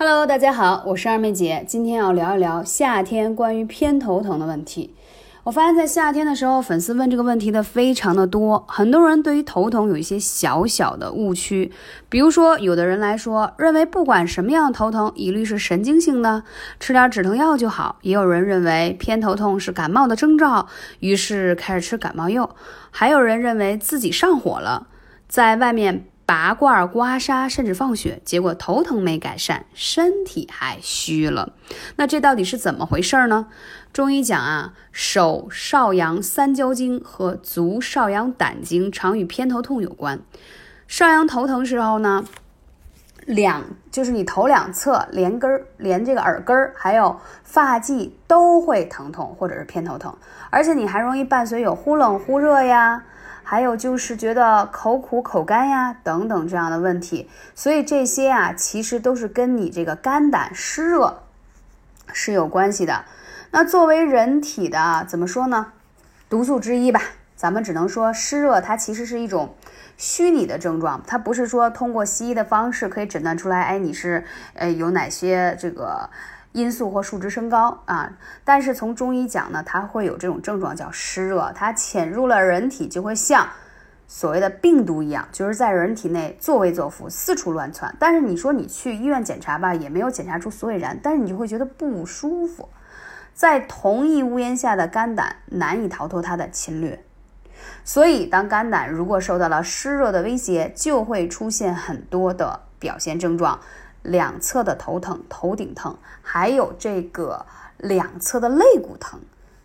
Hello，大家好，我是二妹姐，今天要聊一聊夏天关于偏头疼的问题。我发现，在夏天的时候，粉丝问这个问题的非常的多，很多人对于头疼有一些小小的误区，比如说，有的人来说，认为不管什么样的头疼，一律是神经性的，吃点止疼药就好；也有人认为偏头痛是感冒的征兆，于是开始吃感冒药；还有人认为自己上火了，在外面。拔罐、刮痧，甚至放血，结果头疼没改善，身体还虚了。那这到底是怎么回事呢？中医讲啊，手少阳三焦经和足少阳胆经常与偏头痛有关。少阳头疼时候呢，两就是你头两侧连根儿、连这个耳根儿，还有发际都会疼痛或者是偏头疼，而且你还容易伴随有忽冷忽热呀。还有就是觉得口苦口干呀，等等这样的问题，所以这些啊，其实都是跟你这个肝胆湿热是有关系的。那作为人体的怎么说呢？毒素之一吧，咱们只能说湿热它其实是一种虚拟的症状，它不是说通过西医的方式可以诊断出来，哎，你是呃有哪些这个。因素或数值升高啊，但是从中医讲呢，它会有这种症状叫湿热，它潜入了人体，就会像所谓的病毒一样，就是在人体内作威作福，四处乱窜。但是你说你去医院检查吧，也没有检查出所以然，但是你就会觉得不舒服。在同一屋檐下的肝胆难以逃脱它的侵略，所以当肝胆如果受到了湿热的威胁，就会出现很多的表现症状。两侧的头疼、头顶疼，还有这个两侧的肋骨疼，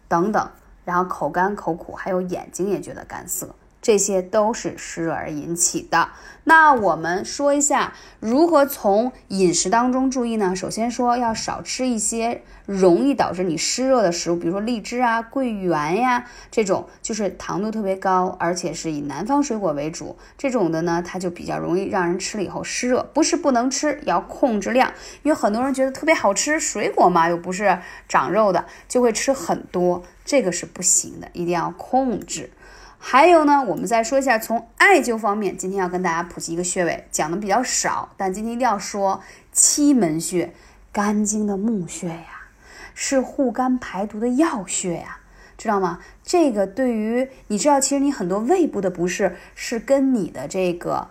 等等，然后口干口苦，还有眼睛也觉得干涩。这些都是湿热而引起的。那我们说一下如何从饮食当中注意呢？首先说要少吃一些容易导致你湿热的食物，比如说荔枝啊、桂圆呀这种，就是糖度特别高，而且是以南方水果为主。这种的呢，它就比较容易让人吃了以后湿热。不是不能吃，要控制量。因为很多人觉得特别好吃，水果嘛又不是长肉的，就会吃很多，这个是不行的，一定要控制。还有呢，我们再说一下从艾灸方面，今天要跟大家普及一个穴位，讲的比较少，但今天一定要说七门穴，肝经的募穴呀，是护肝排毒的要穴呀，知道吗？这个对于你知道，其实你很多胃部的不适是跟你的这个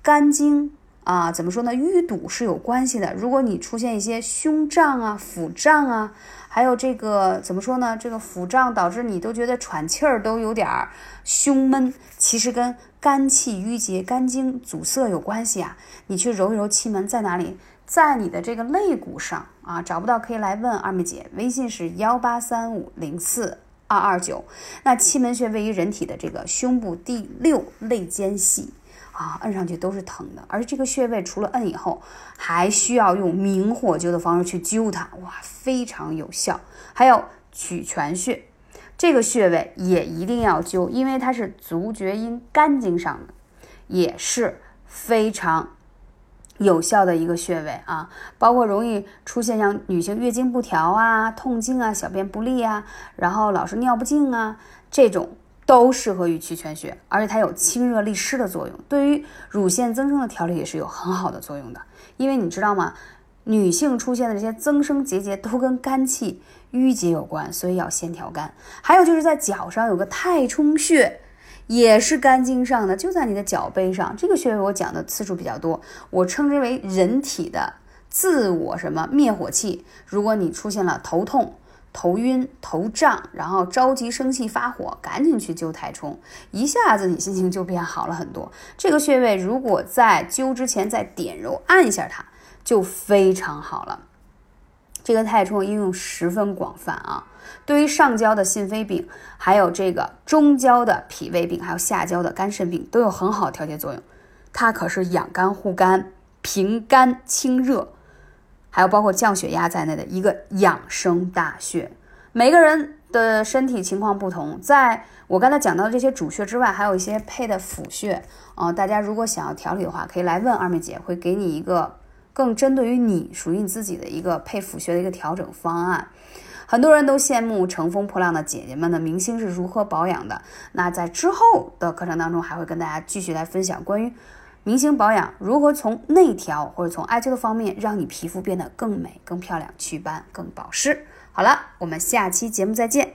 肝经。啊，怎么说呢？淤堵是有关系的。如果你出现一些胸胀啊、腹胀啊，还有这个怎么说呢？这个腹胀导致你都觉得喘气儿都有点儿胸闷，其实跟肝气郁结、肝经阻塞有关系啊。你去揉一揉气门在哪里？在你的这个肋骨上啊。找不到可以来问二妹姐，微信是幺八三五零四二二九。那气门穴位于人体的这个胸部第六肋间隙。啊，摁上去都是疼的，而这个穴位除了摁以后，还需要用明火灸的方式去灸它，哇，非常有效。还有曲泉穴，这个穴位也一定要灸，因为它是足厥阴肝经上的，也是非常有效的一个穴位啊。包括容易出现像女性月经不调啊、痛经啊、小便不利啊，然后老是尿不尽啊这种。都适合于曲泉穴，而且它有清热利湿的作用，对于乳腺增生的调理也是有很好的作用的。因为你知道吗？女性出现的这些增生结节都跟肝气郁结有关，所以要先调肝。还有就是在脚上有个太冲穴，也是肝经上的，就在你的脚背上。这个穴位我讲的次数比较多，我称之为人体的自我什么灭火器。如果你出现了头痛，头晕、头胀，然后着急、生气、发火，赶紧去灸太冲，一下子你心情就变好了很多。这个穴位如果在灸之前再点揉按一下它，就非常好了。这个太冲应用十分广泛啊，对于上焦的心肺病，还有这个中焦的脾胃病，还有下焦的肝肾病都有很好调节作用。它可是养肝护肝、平肝清热。还有包括降血压在内的一个养生大穴，每个人的身体情况不同，在我刚才讲到的这些主穴之外，还有一些配的辅穴啊。大家如果想要调理的话，可以来问二妹姐，会给你一个更针对于你、属于你自己的一个配辅穴的一个调整方案。很多人都羡慕乘风破浪的姐姐们的明星是如何保养的。那在之后的课程当中，还会跟大家继续来分享关于。明星保养如何从内调或者从艾灸的方面让你皮肤变得更美、更漂亮、祛斑、更保湿。好了，我们下期节目再见。